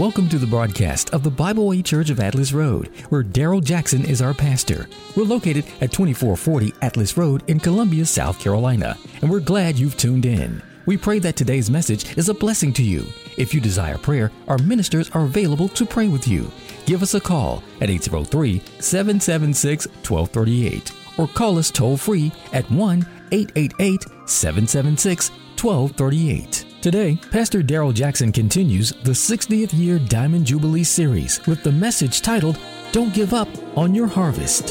Welcome to the broadcast of the Bible Way Church of Atlas Road, where Daryl Jackson is our pastor. We're located at 2440 Atlas Road in Columbia, South Carolina, and we're glad you've tuned in. We pray that today's message is a blessing to you. If you desire prayer, our ministers are available to pray with you. Give us a call at 803 776 1238 or call us toll free at 1 888 776 1238. Today, Pastor Daryl Jackson continues the 60th year Diamond Jubilee series with the message titled, Don't Give Up on Your Harvest.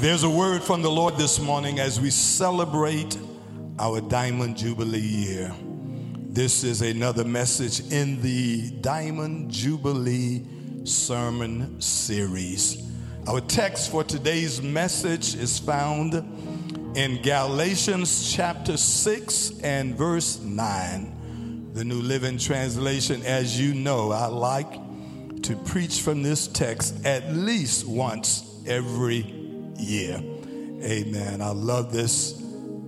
There's a word from the Lord this morning as we celebrate our Diamond Jubilee year. This is another message in the Diamond Jubilee Sermon Series. Our text for today's message is found in Galatians chapter 6 and verse 9. The New Living Translation, as you know, I like to preach from this text at least once every year. Amen. I love this.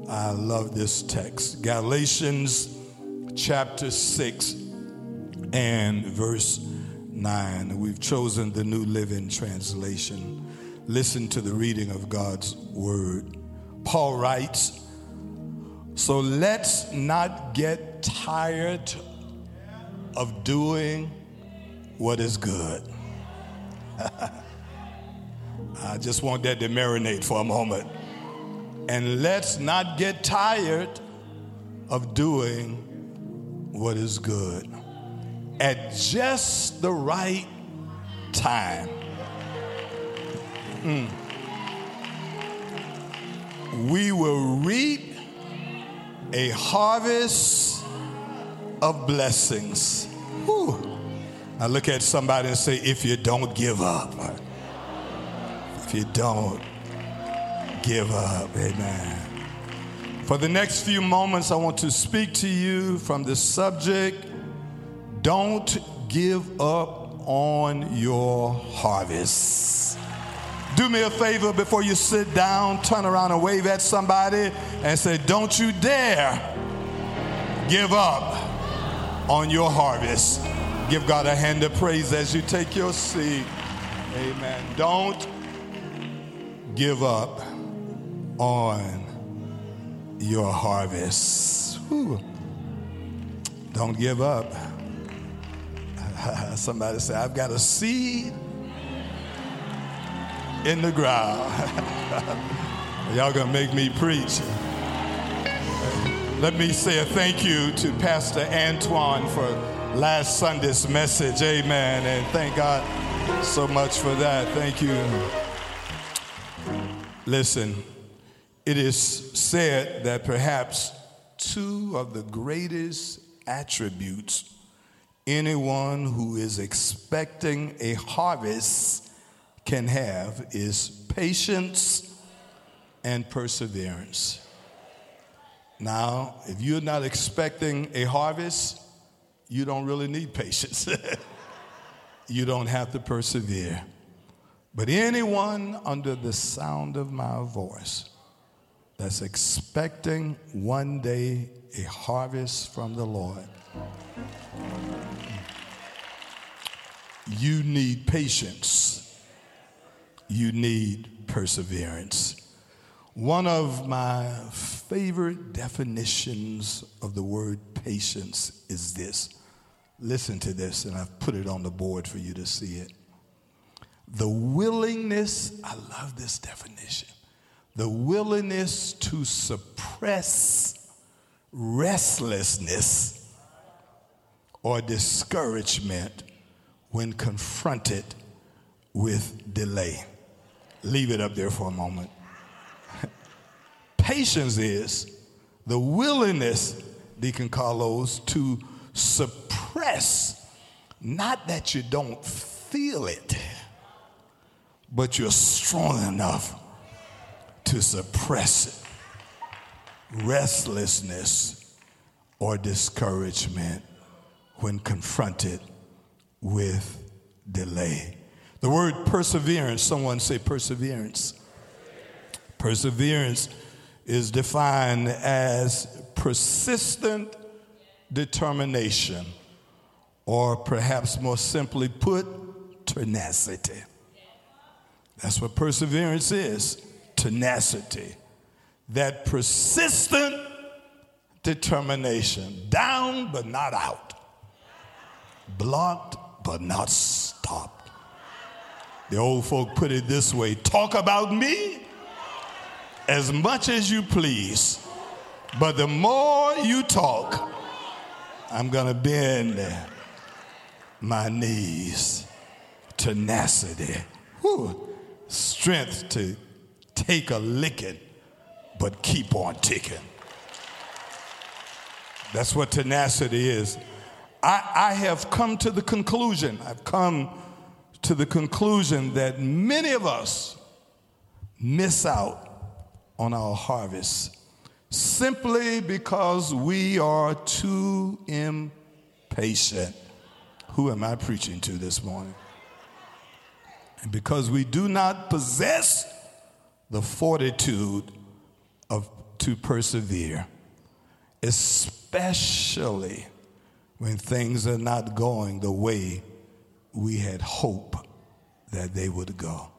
I love this text. Galatians chapter 6 and verse 9. We've chosen the New Living Translation. Listen to the reading of God's word. Paul writes, So let's not get tired of doing what is good. I just want that to marinate for a moment. And let's not get tired of doing what is good at just the right time. Mm. We will reap a harvest of blessings. Whew. I look at somebody and say, if you don't give up, if you don't give up, amen. For the next few moments, I want to speak to you from the subject Don't Give Up on Your Harvest. Do me a favor before you sit down, turn around and wave at somebody and say, Don't you dare give up on your harvest. Give God a hand of praise as you take your seat. Amen. Don't give up on your harvest. Don't give up. Somebody say, I've got a seed in the ground. Y'all gonna make me preach. Let me say a thank you to Pastor Antoine for last Sunday's message. Amen. And thank God so much for that. Thank you. Listen. It is said that perhaps two of the greatest attributes anyone who is expecting a harvest can have is patience and perseverance. Now, if you're not expecting a harvest, you don't really need patience. you don't have to persevere. But anyone under the sound of my voice, that's expecting one day a harvest from the Lord. You need patience. You need perseverance. One of my favorite definitions of the word patience is this. Listen to this, and I've put it on the board for you to see it. The willingness, I love this definition the willingness to suppress restlessness or discouragement when confronted with delay. Leave it up there for a moment. Patience is the willingness, Deacon Carlos, to suppress, not that you don't feel it, but you're strong enough to suppress it. Restlessness or discouragement when confronted with delay. The word perseverance, someone say perseverance. Perseverance is defined as persistent determination, or perhaps more simply put, tenacity. That's what perseverance is tenacity. That persistent determination, down but not out, blocked but not stopped. The old folk put it this way talk about me as much as you please, but the more you talk, I'm going to bend my knees. Tenacity, Whew. strength to take a licking, but keep on ticking. That's what tenacity is. I, I have come to the conclusion, I've come to the conclusion that many of us miss out on our harvest simply because we are too impatient. Who am I preaching to this morning? And because we do not possess the fortitude of to persevere, especially when things are not going the way we had hoped that they would go.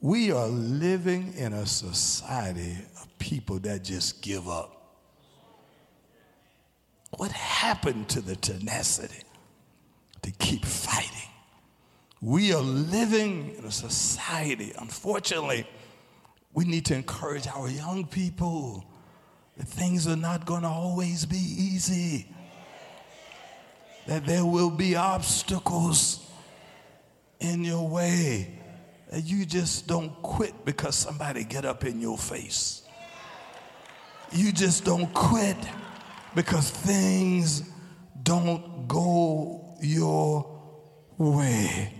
We are living in a society of people that just give up. What happened to the tenacity to keep fighting? We are living in a society, unfortunately, we need to encourage our young people that things are not going to always be easy, that there will be obstacles in your way that you just don't quit because somebody get up in your face. You just don't quit because things don't go your way.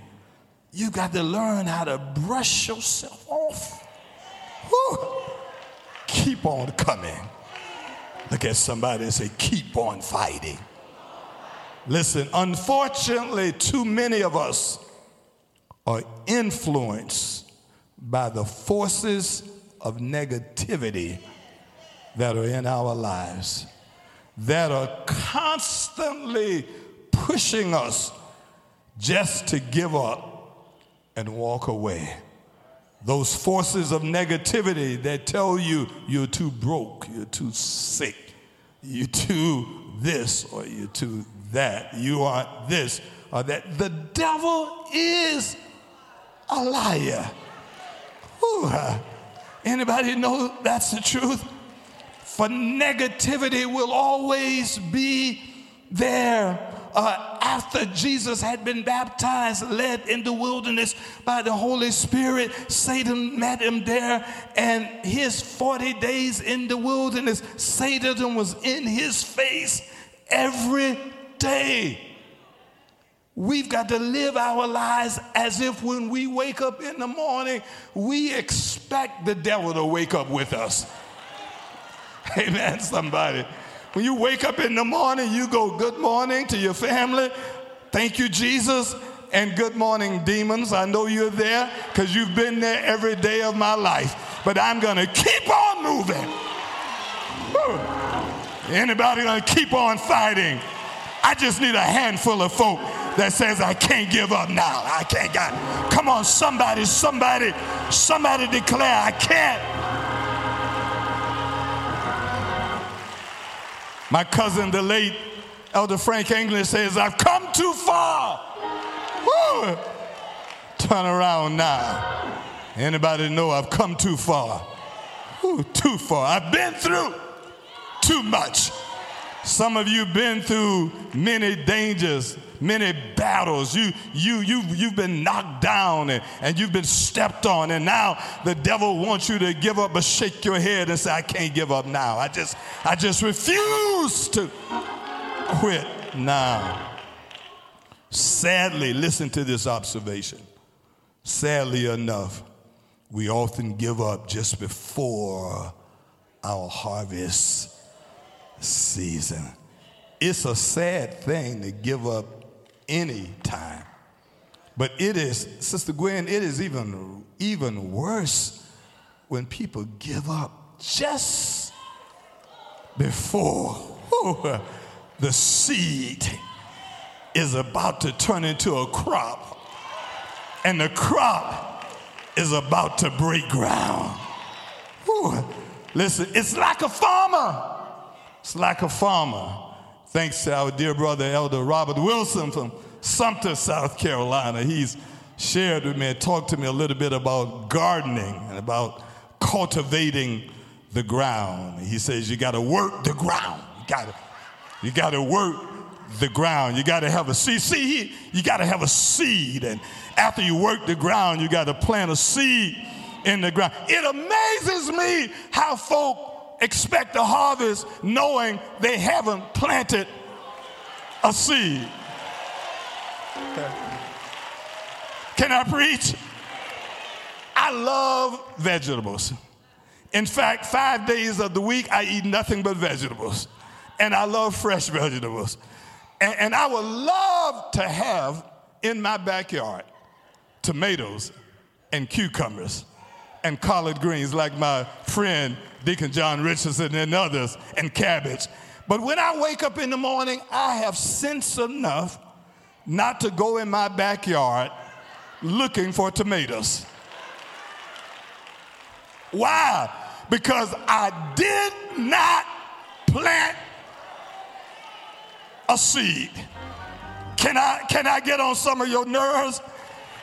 You got to learn how to brush yourself off. Whew. Keep on coming. Look at somebody and say, keep on fighting. Listen, unfortunately, too many of us are influenced by the forces of negativity that are in our lives, that are constantly pushing us just to give up and walk away. Those forces of negativity that tell you you're too broke, you're too sick, you're too this, or you're too that, you are this or that. The devil is a liar. Whew. Anybody know that's the truth? For negativity will always be there. Uh, after Jesus had been baptized, led in the wilderness by the Holy Spirit, Satan met him there, and his 40 days in the wilderness, Satan was in his face every day. We've got to live our lives as if when we wake up in the morning, we expect the devil to wake up with us. Amen, somebody. When you wake up in the morning, you go, Good morning to your family. Thank you, Jesus. And good morning, demons. I know you're there because you've been there every day of my life. But I'm going to keep on moving. Anybody going to keep on fighting? I just need a handful of folk that says, I can't give up now. I can't got Come on, somebody, somebody, somebody declare, I can't. My cousin, the late Elder Frank England says, I've come too far. Woo. Turn around now. Anybody know I've come too far? Woo, too far. I've been through too much. Some of you've been through many dangers, many battles. You, you, you, you've been knocked down and, and you've been stepped on, and now the devil wants you to give up, but shake your head and say, I can't give up now. I just, I just refuse to quit now. Sadly, listen to this observation. Sadly enough, we often give up just before our harvest season. It's a sad thing to give up any time. But it is, Sister Gwen, it is even, even worse when people give up just before the seed is about to turn into a crop. And the crop is about to break ground. Whew. Listen, it's like a farmer. It's like a farmer. Thanks to our dear brother, Elder Robert Wilson from Sumter, South Carolina. He's shared with me and talked to me a little bit about gardening and about cultivating the ground. He says you got to work the ground. You got to you got to work the ground. You got to have a seed. See, you got to have a seed, and after you work the ground, you got to plant a seed in the ground. It amazes me how folk expect a harvest knowing they haven't planted a seed. Can I preach? I love vegetables. In fact, five days of the week, I eat nothing but vegetables. And I love fresh vegetables. And, and I would love to have in my backyard tomatoes and cucumbers and collard greens, like my friend Deacon John Richardson and others, and cabbage. But when I wake up in the morning, I have sense enough not to go in my backyard looking for tomatoes. Why? Because I did not plant a seed. Can I, can I get on some of your nerves?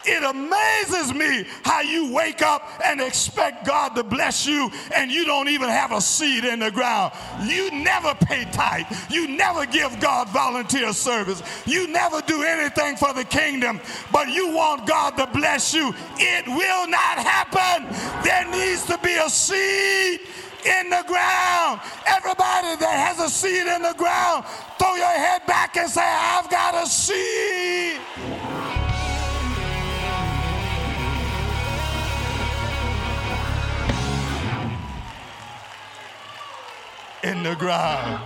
It amazes me how you wake up and expect God to bless you and you don't even have a seed in the ground. You never pay tithe. You never give God volunteer service. You never do anything for the kingdom, but you want God to bless you. It will not happen. There needs to be a seed in the ground. Everybody that has a seed in the ground, throw your head back and say, I've got a seed. In the ground.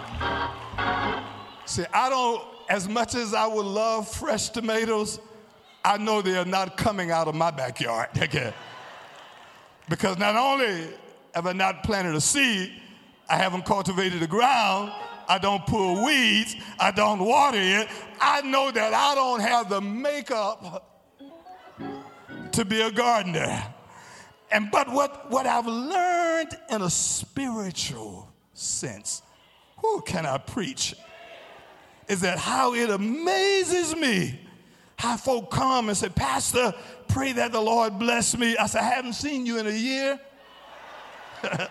See, I don't, as much as I would love fresh tomatoes, I know they are not coming out of my backyard. Okay. Because not only have I not planted a seed, I haven't cultivated the ground, I don't pull weeds, I don't water it. I know that I don't have the makeup to be a gardener. And but what, what I've learned in a spiritual sense. Who can I preach? Is that how it amazes me how folk come and say, Pastor, pray that the Lord bless me. I said, I haven't seen you in a year.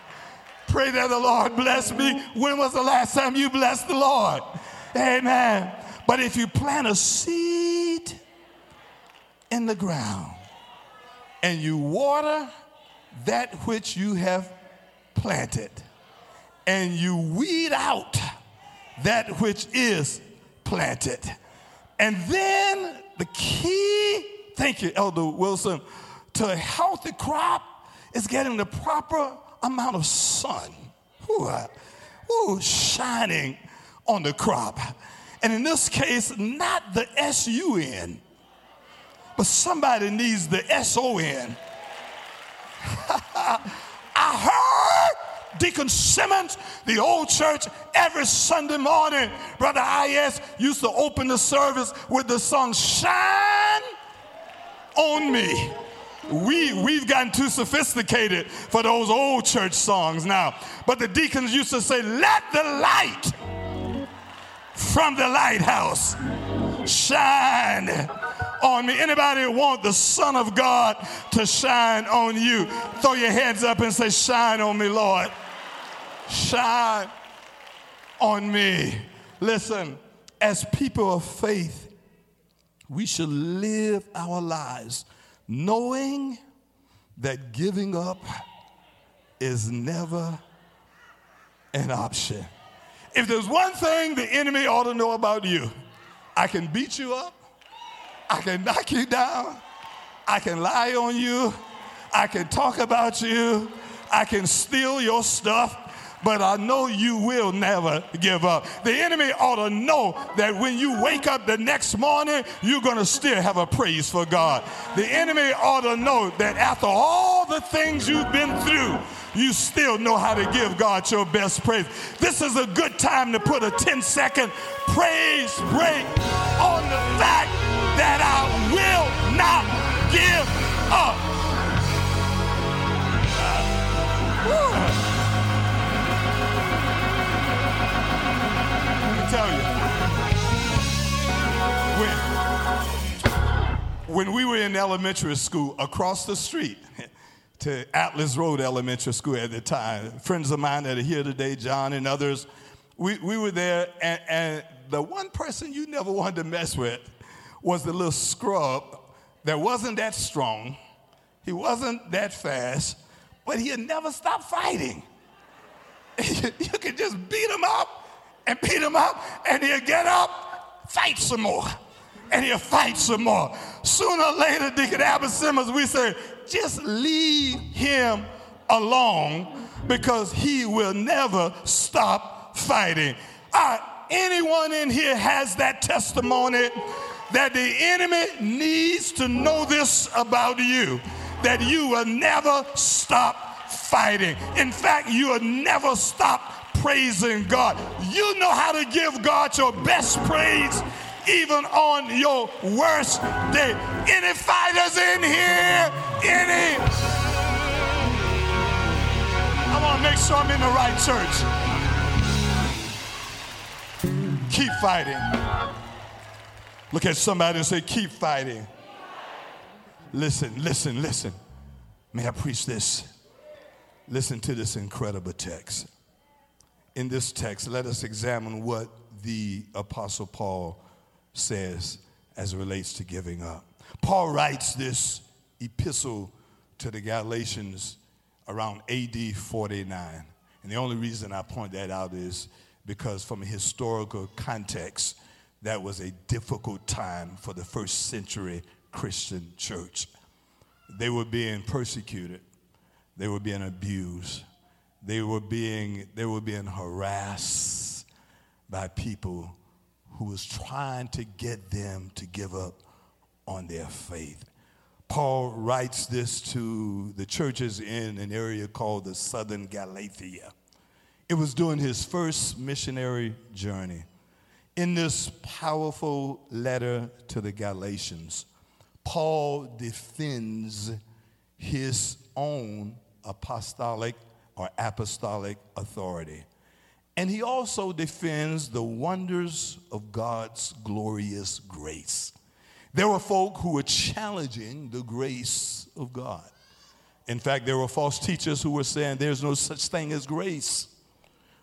pray that the Lord bless me. When was the last time you blessed the Lord? Amen. But if you plant a seed in the ground and you water that which you have planted, and you weed out that which is planted. And then the key, thank you, Elder Wilson, to a healthy crop is getting the proper amount of sun. Ooh, ooh, shining on the crop. And in this case, not the S U N, but somebody needs the S O N. I heard Deacon Simmons, the old church, every Sunday morning, Brother I.S. used to open the service with the song Shine on Me. We, we've gotten too sophisticated for those old church songs now. But the deacons used to say, Let the light from the lighthouse shine on me. Anybody want the Son of God to shine on you? Throw your hands up and say, Shine on me, Lord shine on me. Listen, as people of faith, we should live our lives knowing that giving up is never an option. If there's one thing the enemy ought to know about you, I can beat you up, I can knock you down, I can lie on you, I can talk about you, I can steal your stuff, but I know you will never give up. The enemy ought to know that when you wake up the next morning, you're going to still have a praise for God. The enemy ought to know that after all the things you've been through, you still know how to give God your best praise. This is a good time to put a 10 second praise break on the fact that I will not give up. Tell you, when, when we were in elementary school, across the street, to Atlas Road Elementary School at the time. Friends of mine that are here today, John and others, we, we were there, and, and the one person you never wanted to mess with was the little scrub that wasn't that strong, he wasn't that fast, but he'd never stop fighting. you could just beat him up and beat him up, and he'll get up, fight some more, and he'll fight some more. Sooner or later, Deacon Albert Simmons, we say, just leave him alone because he will never stop fighting. Uh, anyone in here has that testimony that the enemy needs to know this about you that you will never stop fighting. In fact, you will never stop praising God. You know how to give God your best praise even on your worst day. Any fighters in here? Any? I want to make sure I'm in the right church. Keep fighting. Look at somebody and say, Keep fighting. Listen, listen, listen. May I preach this? Listen to this incredible text. In this text, let us examine what the Apostle Paul says as it relates to giving up. Paul writes this epistle to the Galatians around AD 49. And the only reason I point that out is because, from a historical context, that was a difficult time for the first century Christian church. They were being persecuted, they were being abused, they were being, they were being harassed by people who was trying to get them to give up on their faith. Paul writes this to the churches in an area called the Southern Galatia. It was during his first missionary journey. In this powerful letter to the Galatians, Paul defends his own apostolic or apostolic authority. And he also defends the wonders of God's glorious grace. There were folk who were challenging the grace of God. In fact, there were false teachers who were saying there's no such thing as grace.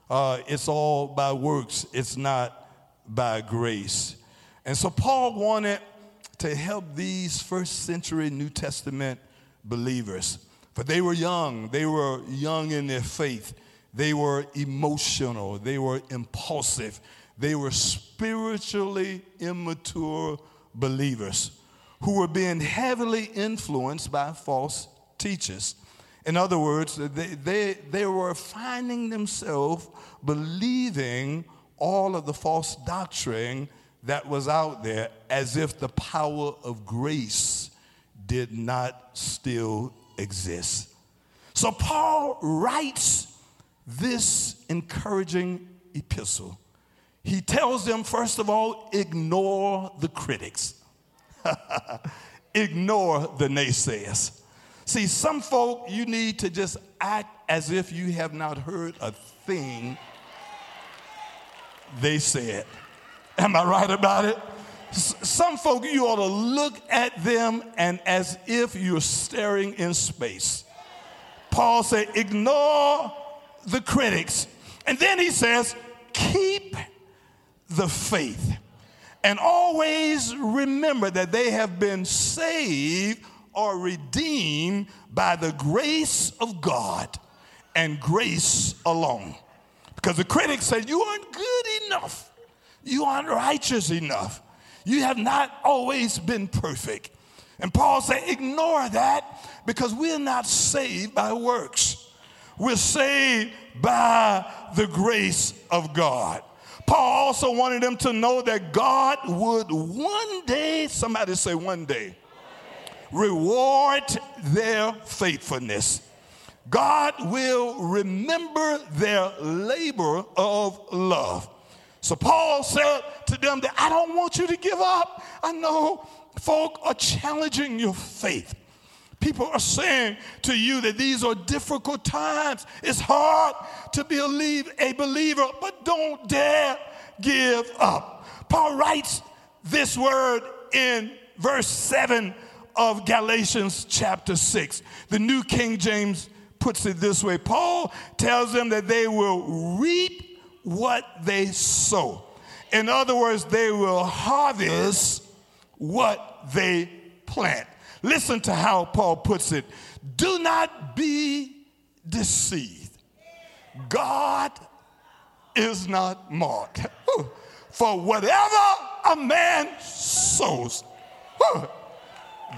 Uh, it's all by works, it's not by grace. And so Paul wanted to help these first century New Testament believers, for they were young, they were young in their faith. They were emotional, they were impulsive, they were spiritually immature believers who were being heavily influenced by false teachers. In other words, they, they, they were finding themselves believing all of the false doctrine that was out there as if the power of grace did not still exist. So Paul writes this encouraging epistle. He tells them, first of all, ignore the critics, ignore the naysayers. See, some folk, you need to just act as if you have not heard a thing they said. Am I right about it? Some folk, you ought to look at them and as if you're staring in space. Paul said, ignore the critics. And then he says, keep the faith. And always remember that they have been saved or redeemed by the grace of God and grace alone. Because the critics say, You aren't good enough. You aren't righteous enough. You have not always been perfect. And Paul said, Ignore that because we're not saved by works. We're saved by the grace of God. Paul also wanted them to know that God would one day, somebody say one day, reward their faithfulness. God will remember their labor of love. So Paul said to them that I don't want you to give up. I know folk are challenging your faith. People are saying to you that these are difficult times. It's hard to be a believer, but don't dare give up. Paul writes this word in verse 7 of Galatians chapter 6. The New King James puts it this way Paul tells them that they will reap what they sow. In other words, they will harvest what they plant. Listen to how Paul puts it. Do not be deceived. God is not mocked. For whatever a man sows,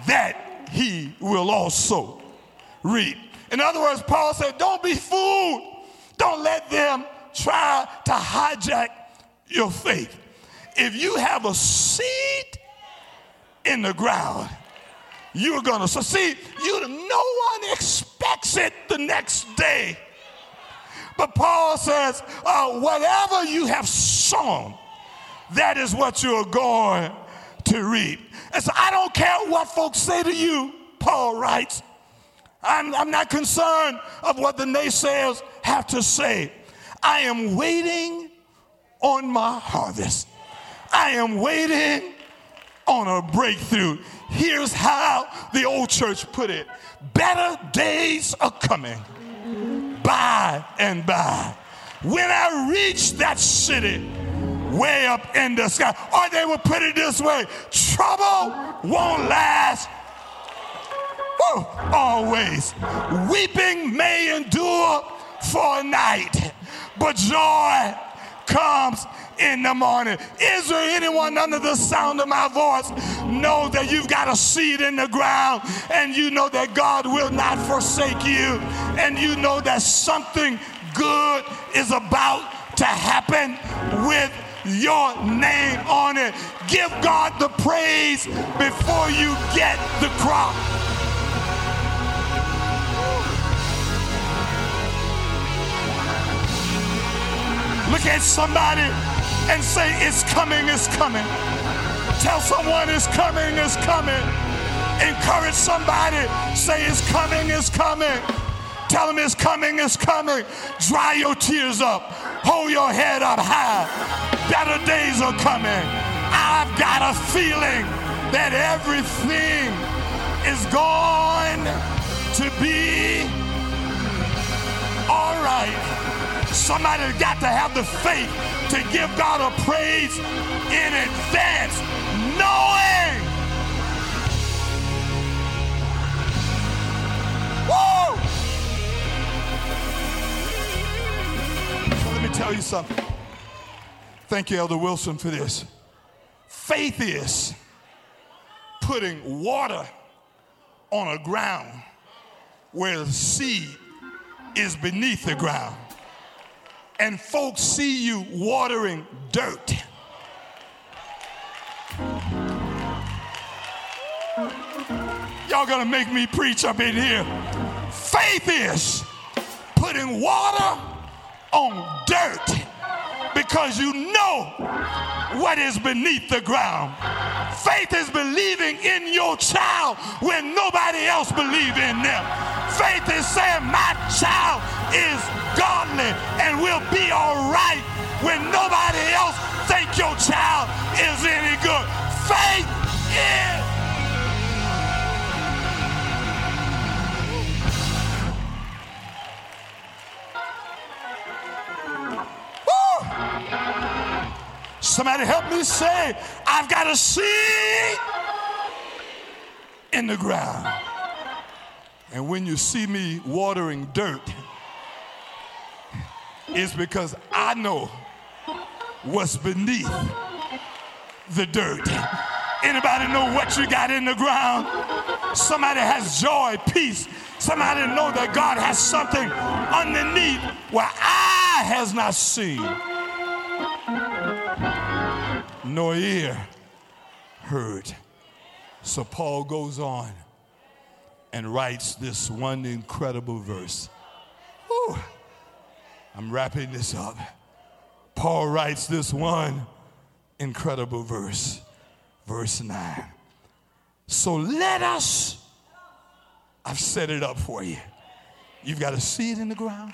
that he will also reap. In other words, Paul said, Don't be fooled. Don't let them try to hijack your faith. If you have a seed in the ground, you're going to succeed. You, no one expects it the next day. But Paul says, uh, whatever you have sown, that is what you're going to reap. And so I don't care what folks say to you, Paul writes. I'm, I'm not concerned of what the naysayers have to say. I am waiting on my harvest. I am waiting on a breakthrough. Here's how the old church put it better days are coming by and by. When I reach that city, way up in the sky, or they would put it this way trouble won't last always. Weeping may endure for a night, but joy comes in the morning. Is there anyone under the sound of my voice know that you've got a seed in the ground and you know that God will not forsake you and you know that something good is about to happen with your name on it. Give God the praise before you get the crop. Look at somebody and say, It's coming, it's coming. Tell someone it's coming, it's coming. Encourage somebody, say, It's coming, it's coming. Tell them it's coming, it's coming. Dry your tears up. Hold your head up high. Better days are coming. I've got a feeling that everything is going to be all right. Somebody's got to have the faith to give God a praise in advance, knowing. Woo! So let me tell you something. Thank you, Elder Wilson, for this. Faith is putting water on a ground where the seed is beneath the ground and folks see you watering dirt. Y'all gonna make me preach up in here. Faith is putting water on dirt because you know what is beneath the ground. Faith is believing in your child when nobody else believes in them. Faith is saying, My child is godly and will be all right when nobody else think your child is any good. Faith is Somebody help me say, I've got a seed in the ground. And when you see me watering dirt, it's because I know what's beneath the dirt. Anybody know what you got in the ground? Somebody has joy, peace. Somebody know that God has something underneath where eye has not seen, nor ear heard. So Paul goes on and writes this one incredible verse. Whew. I'm wrapping this up. Paul writes this one incredible verse verse 9. So let us, I've set it up for you. You've got to see it in the ground.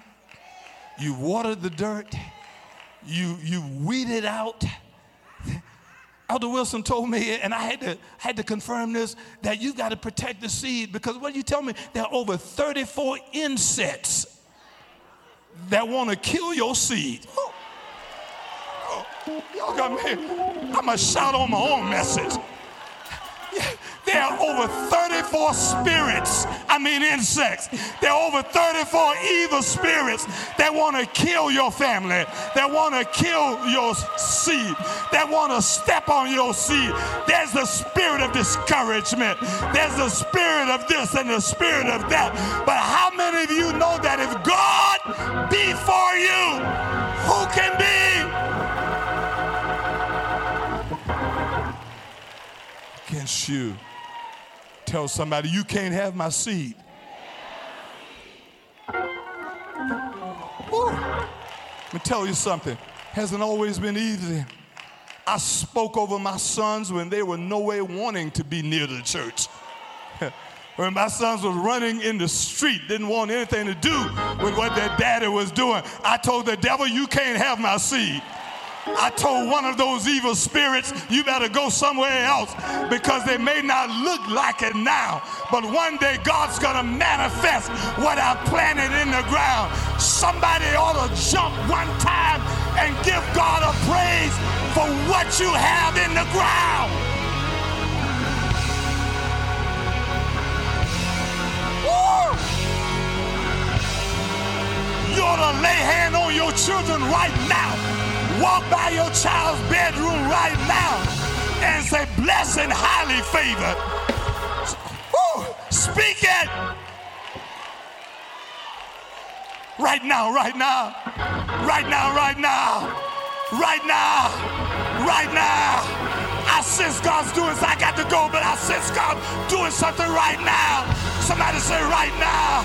You watered the dirt. You, you weeded out. Elder Wilson told me, and I had to, had to confirm this, that you've got to protect the seed because what you tell me, there are over 34 insects that want to kill your seed. Oh. Y'all got me. I'm going to shout on my own message. There are over 34 spirits, I mean insects. There are over 34 evil spirits that want to kill your family, that want to kill your seed, that want to step on your seed. There's the spirit of discouragement. There's the spirit of this and the spirit of that. But how many of you know that if God be for you, who can be? against you. Tell somebody, you can't have my seed. Woo. Let me tell you something. Hasn't always been easy. I spoke over my sons when they were no way wanting to be near the church. when my sons was running in the street, didn't want anything to do with what their daddy was doing. I told the devil, you can't have my seed. I told one of those evil spirits, you better go somewhere else because they may not look like it now, but one day God's going to manifest what I planted in the ground. Somebody ought to jump one time and give God a praise for what you have in the ground. Woo! You ought to lay hand on your children right now Walk by your child's bedroom right now and say, blessed and highly favored. Speak it. Right now, right now, right now, right now, right now, right now. I sense God's doing something. I got to go, but I sense God doing something right now. Somebody say, right now.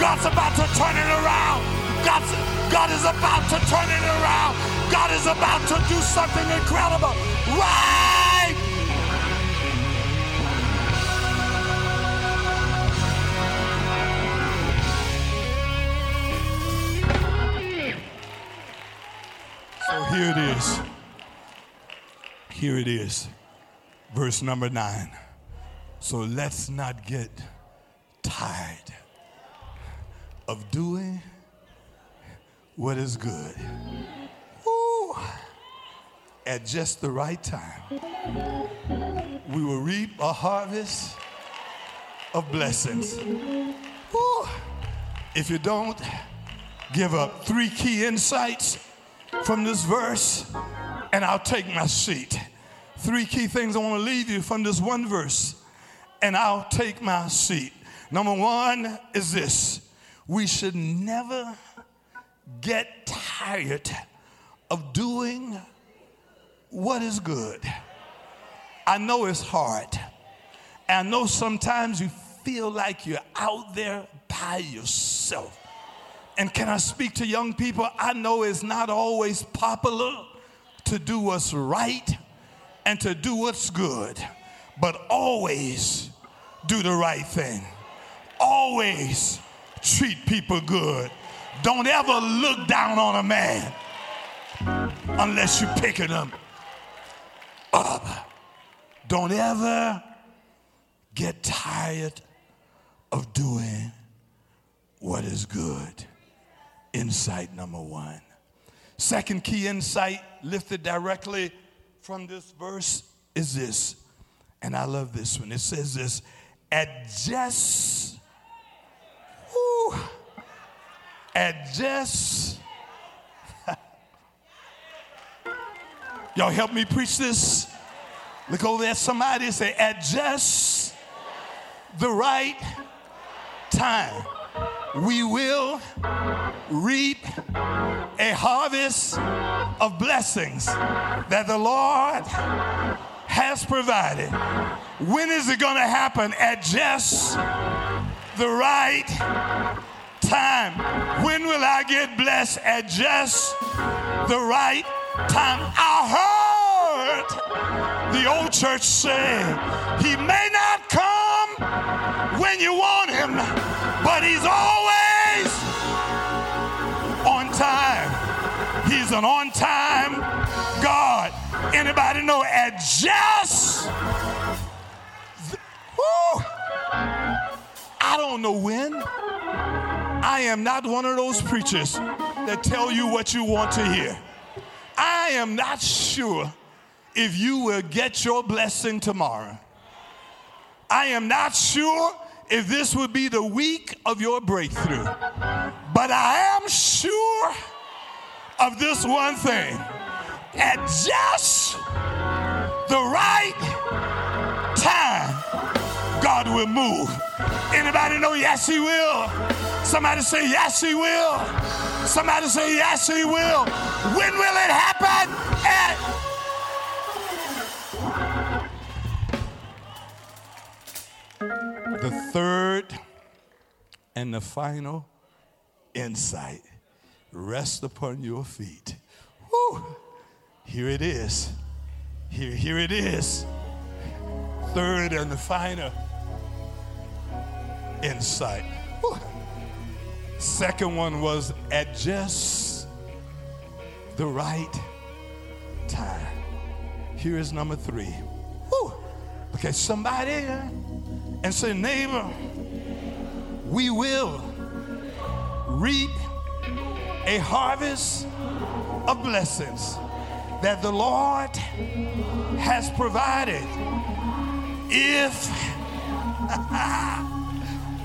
God's about to turn it around. God is about to turn it around. God is about to do something incredible right. So here it is. Here it is. Verse number nine. So let's not get tired of doing what is good Ooh, at just the right time, we will reap a harvest of blessings. Woo. If you don't give up three key insights from this verse, and I'll take my seat. Three key things I want to leave you from this one verse, and I'll take my seat. Number one is this we should never get tired of doing what is good. I know it's hard. And I know sometimes you feel like you're out there by yourself. And can I speak to young people? I know it's not always popular to do what's right and to do what's good, but always do the right thing. Always treat people good. Don't ever look down on a man unless you're picking them up. Don't ever get tired of doing what is good. Insight number one. Second key insight lifted directly from this verse is this, and I love this one. It says this at just, at just Y'all help me preach this. Look over at somebody say, at just the right time, we will reap a harvest of blessings that the Lord has provided. When is it going to happen? At just the right time. When will I get blessed? At just the right time. I heard the old church say, He may not come when you want Him, but He's always on time. He's an on time God. Anybody know at just whoo, I don't know when. I am not one of those preachers that tell you what you want to hear. I am not sure if you will get your blessing tomorrow. I am not sure if this will be the week of your breakthrough. But I am sure of this one thing at just the right time, God will move. Anybody know yes, He will? Somebody say yes, He will. Somebody say yes, He will. When will it happen? At the third and the final insight rest upon your feet. Whew. Here it is. Here, here it is. Third and the final insight. Whew. Second one was at just the right time. Here is number three. At somebody uh, and say, neighbor, we will reap a harvest of blessings that the Lord has provided if,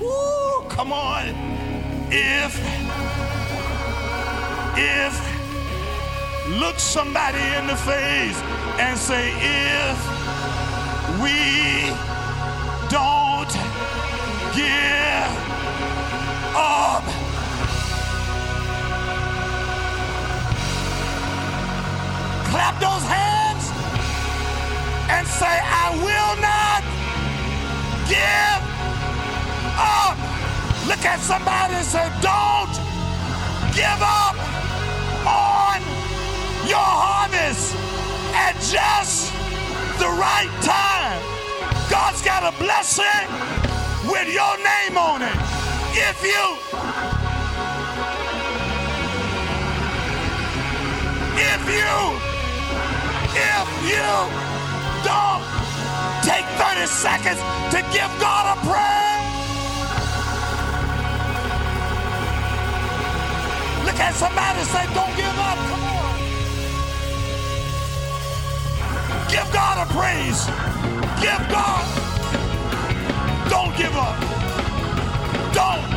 woo, come on, if, if, look somebody in the face and say, if we don't give up. Clap those hands and say, I will not give up. Look at somebody and say, Don't give up on your harvest at just the right time. God's got a blessing with your name on it. If you if you if you don't take 30 seconds to give God a praise. Look somebody say, don't give up. Come on. Give God a praise. Give God. Don't give up. Don't.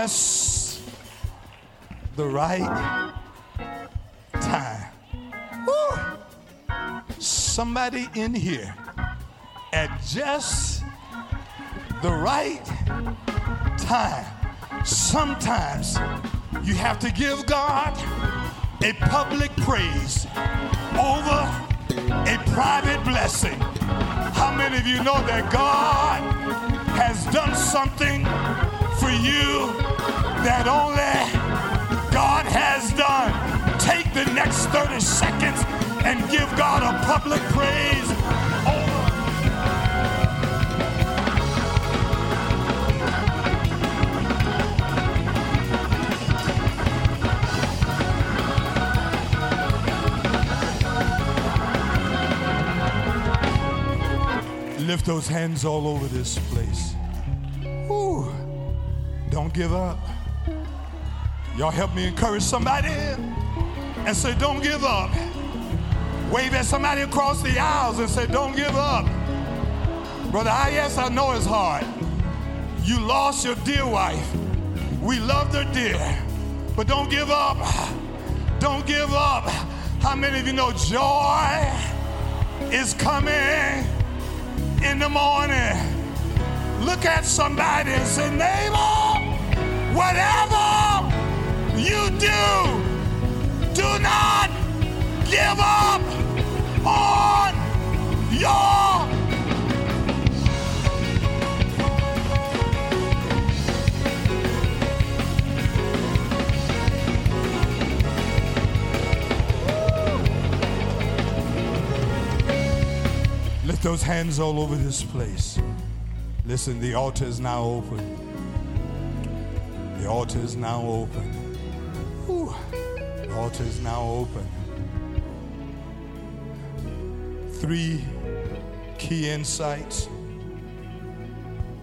Just the right time. Woo. Somebody in here at just the right time. Sometimes you have to give God a public praise over a private blessing. How many of you know that God has done something for you that only God has done? Take the next 30 seconds and give God a public praise. Lift those hands all over this place. Don't give up. Y'all help me encourage somebody and say, Don't give up. Wave at somebody across the aisles and say, Don't give up. Brother, I, yes, I know it's hard. You lost your dear wife. We loved her dear. But don't give up. Don't give up. How many of you know joy is coming in the morning? Look at somebody and say, neighbor, whatever you do, do not give up on your Lift those hands all over this place. Listen, the altar is now open. The altar is now open. Whew. The altar is now open. Three key insights.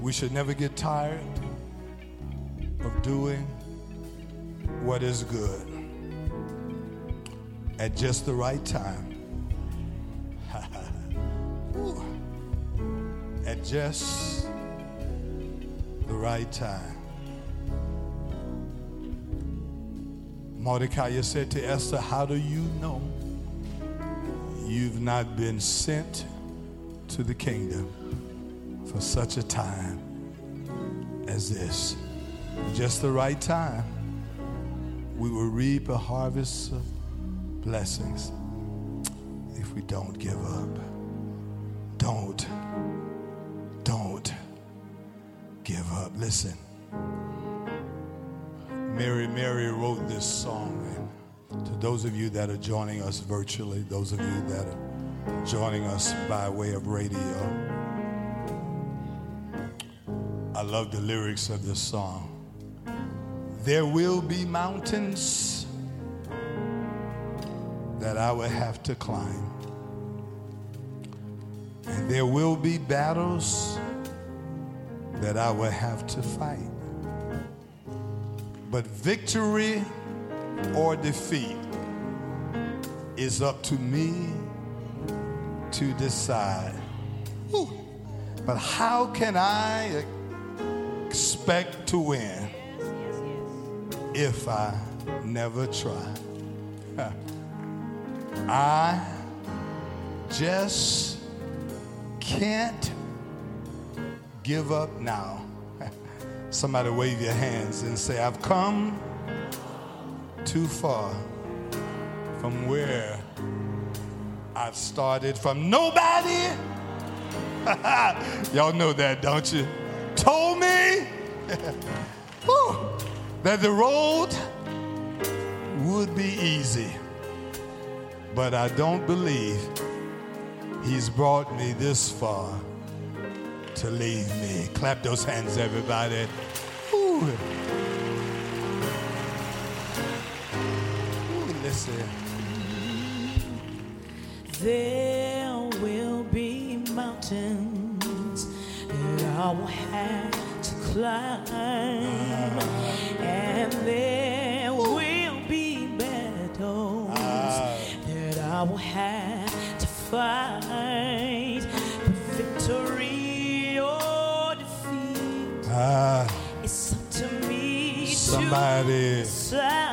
We should never get tired of doing what is good at just the right time. at just the right time. Mordecai said to Esther, How do you know you've not been sent to the kingdom for such a time as this? Just the right time, we will reap a harvest of blessings if we don't give up. Don't don't give up. Listen. Mary, Mary wrote this song. And to those of you that are joining us virtually, those of you that are joining us by way of radio, I love the lyrics of this song. There will be mountains that I will have to climb, and there will be battles that I will have to fight. But victory or defeat is up to me to decide. But how can I expect to win if I never try? I just can't give up now. Somebody wave your hands and say, I've come too far from where I've started from nobody. Y'all know that, don't you? Told me that the road would be easy. But I don't believe he's brought me this far to leave me. Clap those hands, everybody. Ooh. Ooh, listen. There will be mountains that I will have to climb, and there will be battles ah. that I will have to fight. Ah, it's up to me somebody. Decide,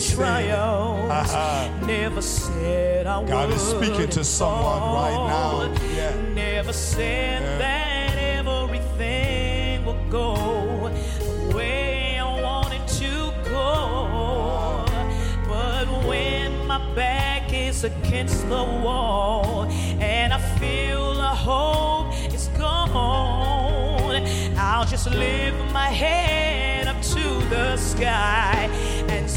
trials. Never said I God would. God is speaking to someone right now. Yeah. Never said yeah. that everything will go the way I want it to go. But when my back is against the wall and I feel the hope is gone, I'll just lift my head up to the sky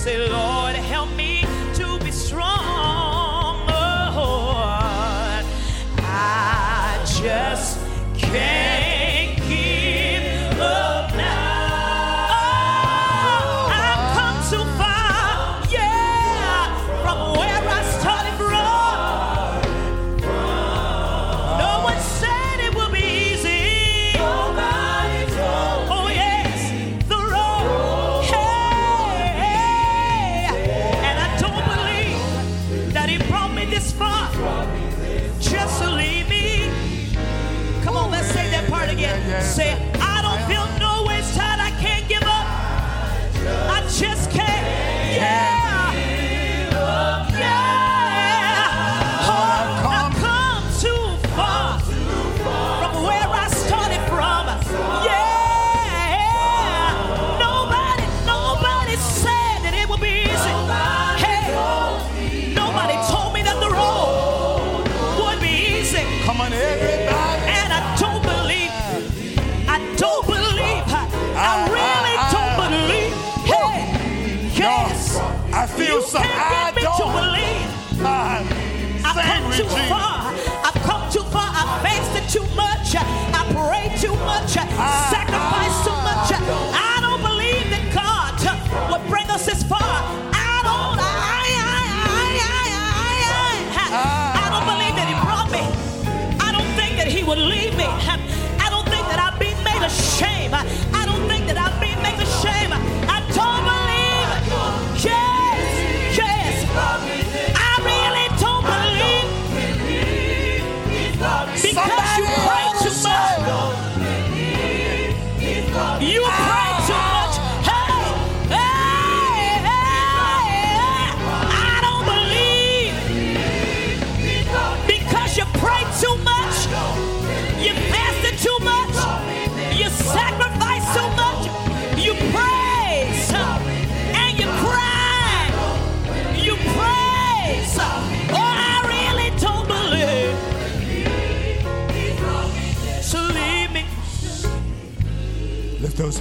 say, Lord, help me to be strong. I just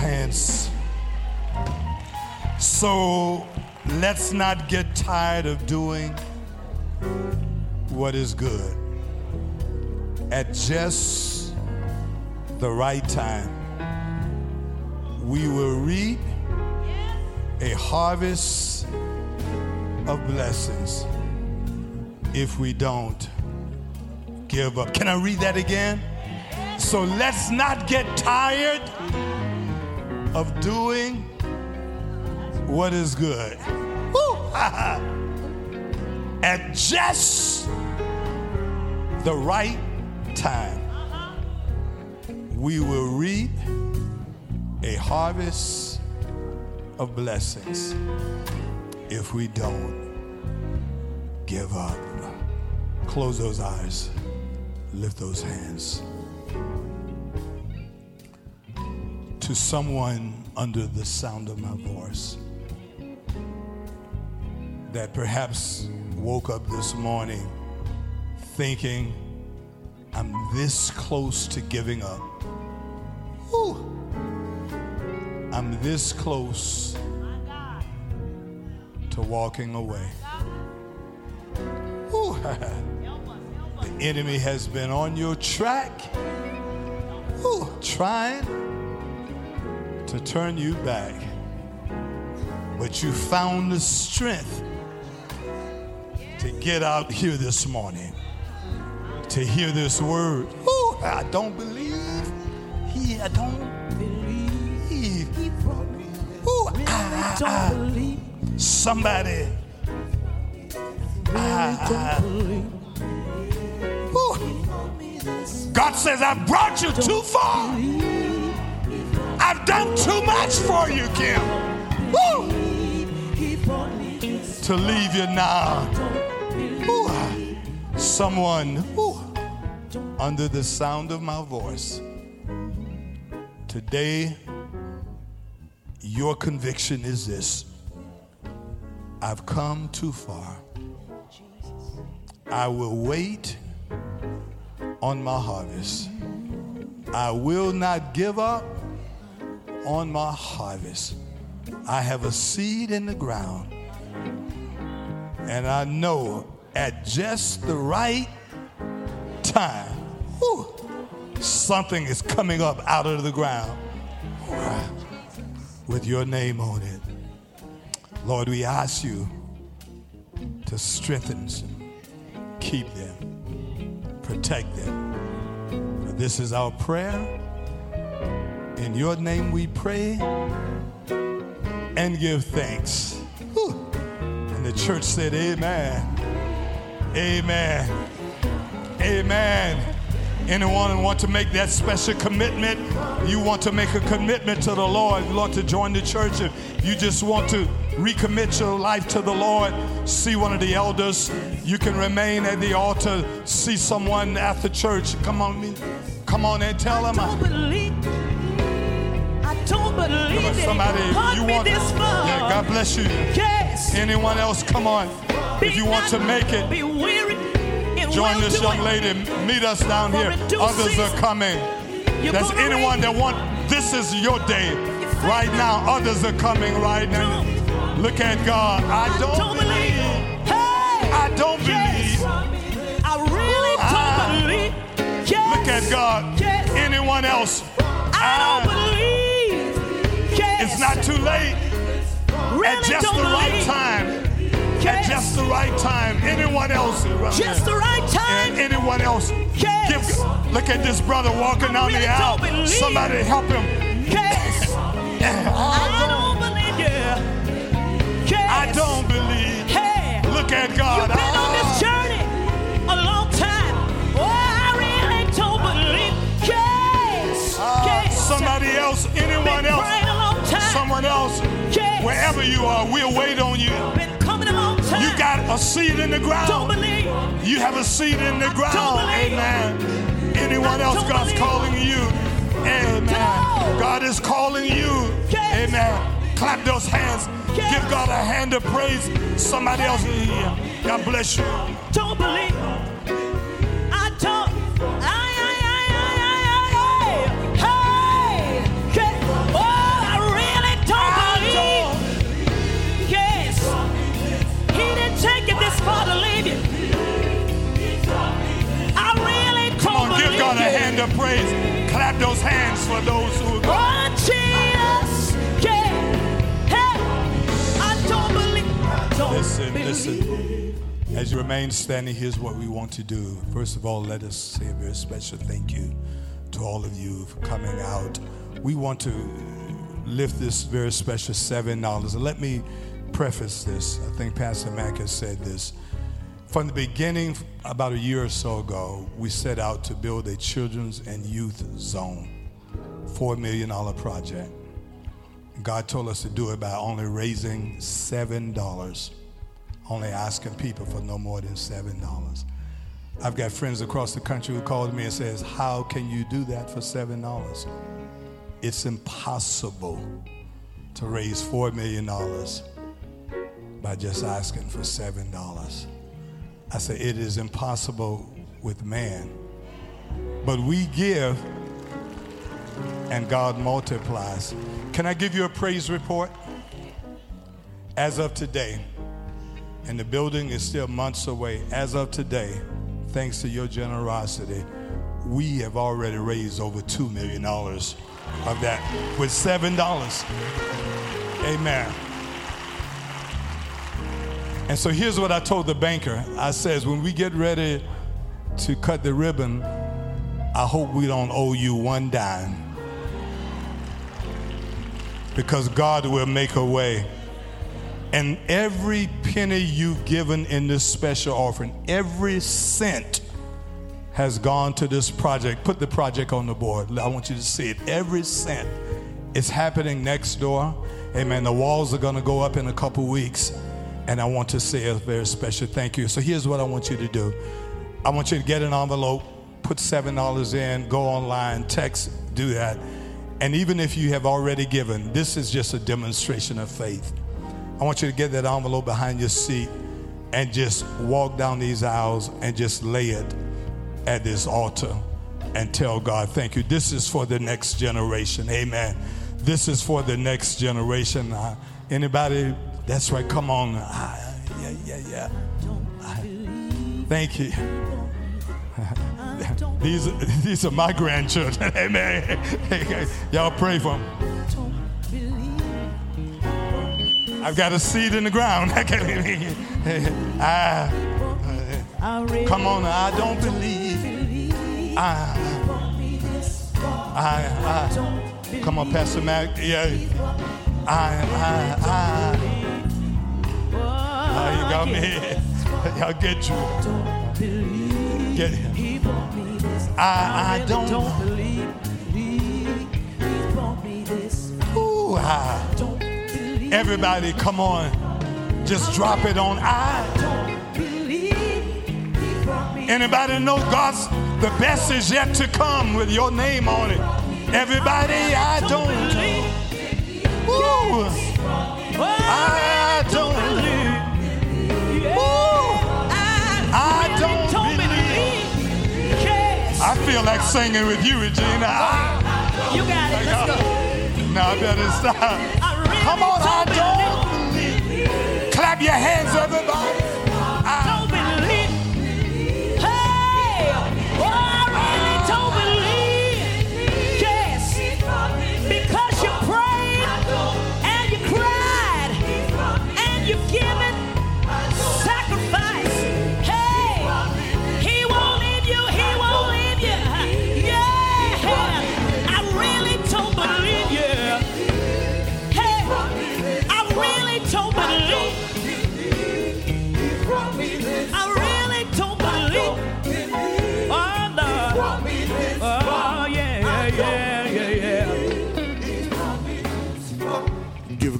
hands. So let's not get tired of doing what is good. At just the right time, we will reap a harvest of blessings if we don't give up. Can I read that again? So let's not get tired of doing what is good. At just the right time, we will reap a harvest of blessings if we don't give up. Close those eyes, lift those hands. To someone under the sound of my voice that perhaps woke up this morning thinking, I'm this close to giving up. Whew. I'm this close to walking away. the enemy has been on your track, Whew. trying to turn you back. But you found the strength to get out here this morning, to hear this word. Ooh, I don't believe. He, I don't believe. Ooh, I, ah, ah, don't I, believe. Somebody. I, God says, I brought you too far. I've done too much for you, Kim. Woo! To leave you now. Woo. Someone woo, under the sound of my voice. Today, your conviction is this I've come too far. I will wait on my harvest. I will not give up on my harvest. I have a seed in the ground, and I know at just the right time, whew, something is coming up out of the ground with your name on it. Lord, we ask you to strengthen them, keep them, protect them. This is our prayer. In your name we pray and give thanks. Whew. And the church said, Amen. Amen. Amen. Anyone want to make that special commitment? You want to make a commitment to the Lord, Lord, to join the church. If you just want to recommit your life to the Lord, see one of the elders. You can remain at the altar, see someone after church. Come on, me. come on and tell them. I don't believe. I on, somebody, it. you want, this far. Yeah, God bless you. Yes. Anyone else? Come on. Be if you want to make it. Be weary. Join this young lady. Meet us down here. Others are coming. There's anyone that want. This is your day. Right now, others are coming right now. Look at God. I don't believe. Hey. I don't believe. I really ah. don't believe. Look at God. Anyone else? I don't ah. believe. It's not too late. At just the right time. At just the right time. Anyone else? Just the right time. And anyone else? Yes. Give, look at this brother walking I down really the aisle. Somebody help him. Yes. I don't believe you. Yes. I don't believe. Hey. Look at God. You've been on this journey a long time. Oh, I really don't believe. Yes. Uh, yes. Somebody else, anyone else, wherever you are, we'll wait on you. Been coming a long time. You got a seed in the ground. You have a seed in the ground. Amen. Anyone else, God's calling you. Amen. God is calling you. Amen. Clap those hands. Give God a hand of praise. Somebody else is here. God bless you. Don't believe. Come on, believe give God a hand of praise. Clap those hands for those who are Oh, Jesus. Yeah. Hey. I don't believe. I don't Listen, believe. listen. As you remain standing, here's what we want to do. First of all, let us say a very special thank you to all of you for coming out. We want to lift this very special $7. And let me preface this. I think Pastor Mack has said this. From the beginning, about a year or so ago, we set out to build a children's and youth zone, $4 million project. God told us to do it by only raising $7 only asking people for no more than seven dollars. I've got friends across the country who called me and says, "How can you do that for seven dollars?" It's impossible to raise four million dollars by just asking for seven dollars. I said, "It is impossible with man, but we give, and God multiplies." Can I give you a praise report? As of today, and the building is still months away. As of today, thanks to your generosity, we have already raised over $2 million of that with $7. Amen. And so here's what I told the banker. I says, when we get ready to cut the ribbon, I hope we don't owe you one dime. Because God will make a way. And every penny you've given in this special offering, every cent has gone to this project. Put the project on the board. I want you to see it. Every cent. It's happening next door. Amen. The walls are going to go up in a couple weeks. And I want to say a very special thank you. So here's what I want you to do I want you to get an envelope, put $7 in, go online, text, do that. And even if you have already given, this is just a demonstration of faith. I want you to get that envelope behind your seat and just walk down these aisles and just lay it at this altar and tell God, thank you. This is for the next generation. Amen. This is for the next generation. Uh, anybody? That's right. Come on. Uh, yeah, yeah, yeah. Uh, thank you. these, these are my grandchildren. Amen. Y'all pray for them. I've got a seed in the ground. I, ah. come on, I don't believe. I, I, I, come on, Pastor Mac. Yeah. I, I, I. Oh, you got me. Y'all get you. Get him. I, I don't. Ooh, I. Everybody, come on. Just drop it on I. Don't believe. Anybody know God's the best is yet to come with your name on it? Everybody, I don't. Ooh, I feel like singing with you, Regina. You got it. Let's go. Now I better stop. Come on, I don't. Clap your hands,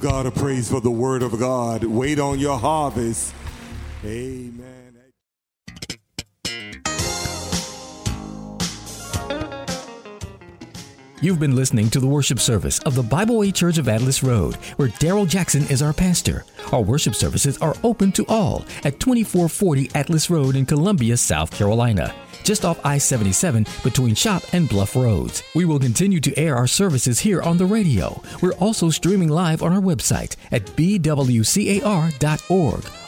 God a praise for the word of God. Wait on your harvest. Amen. You've been listening to the worship service of the Bible Way Church of Atlas Road, where Darrell Jackson is our pastor. Our worship services are open to all at 2440 Atlas Road in Columbia, South Carolina just off I 77 between Shop and Bluff Roads. We will continue to air our services here on the radio. We're also streaming live on our website at bwcar.org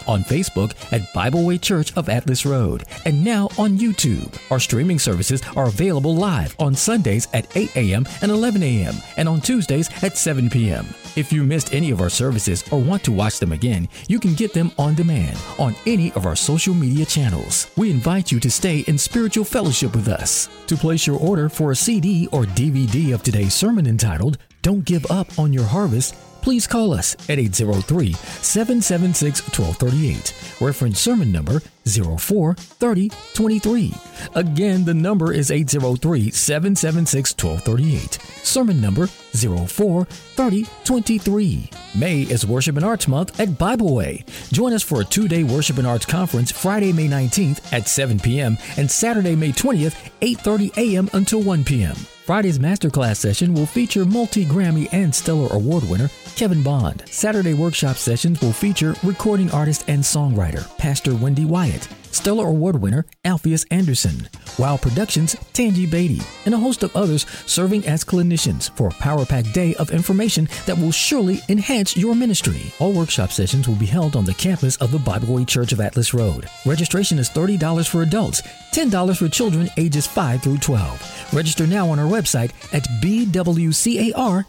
on Facebook at Bible Way Church of Atlas Road, and now on YouTube. Our streaming services are available live on Sundays at 8 a.m. and 11 a.m., and on Tuesdays at 7 p.m. If you missed any of our services or want to watch them again, you can get them on demand on any of our social media channels. We invite you to stay in spiritual fellowship with us. To place your order for a CD or DVD of today's sermon entitled, Don't Give Up on Your Harvest, please call us at 803 776 1238. Reference sermon number 043023. Again, the number is 803 776 1238. Sermon number 043023. May is Worship and Arts Month at Bible Way. Join us for a two day Worship and Arts Conference Friday, May 19th at 7 p.m. and Saturday, May 20th, 8.30 a.m. until 1 p.m. Friday's masterclass session will feature multi Grammy and Stellar Award winner Kevin Bond. Saturday workshop sessions will feature recording artist and songwriter Pastor Wendy Wyatt. Stellar Award winner Alpheus Anderson, Wow Productions Tangi Beatty, and a host of others serving as clinicians for a power packed day of information that will surely enhance your ministry. All workshop sessions will be held on the campus of the Bible Way Church of Atlas Road. Registration is $30 for adults, $10 for children ages 5 through 12. Register now on our website at bwcar.org.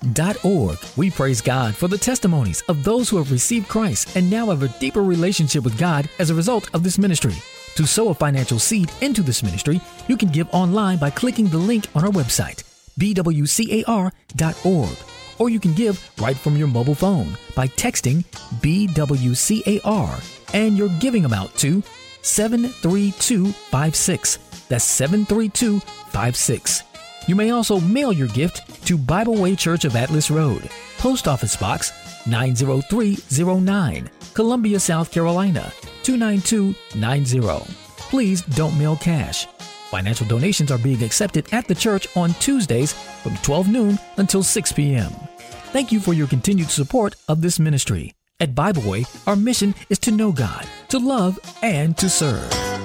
We praise God for the testimonies of those who have received Christ and now have a deeper relationship with God as a result of this ministry. To sow a financial seed into this ministry, you can give online by clicking the link on our website, bwcar.org, or you can give right from your mobile phone by texting BWCAR and your giving amount to 73256. That's 73256. You may also mail your gift to Bible Way Church of Atlas Road, Post Office Box 90309, Columbia, South Carolina 29290. Please don't mail cash. Financial donations are being accepted at the church on Tuesdays from 12 noon until 6 p.m. Thank you for your continued support of this ministry. At Bible Way, our mission is to know God to love and to serve.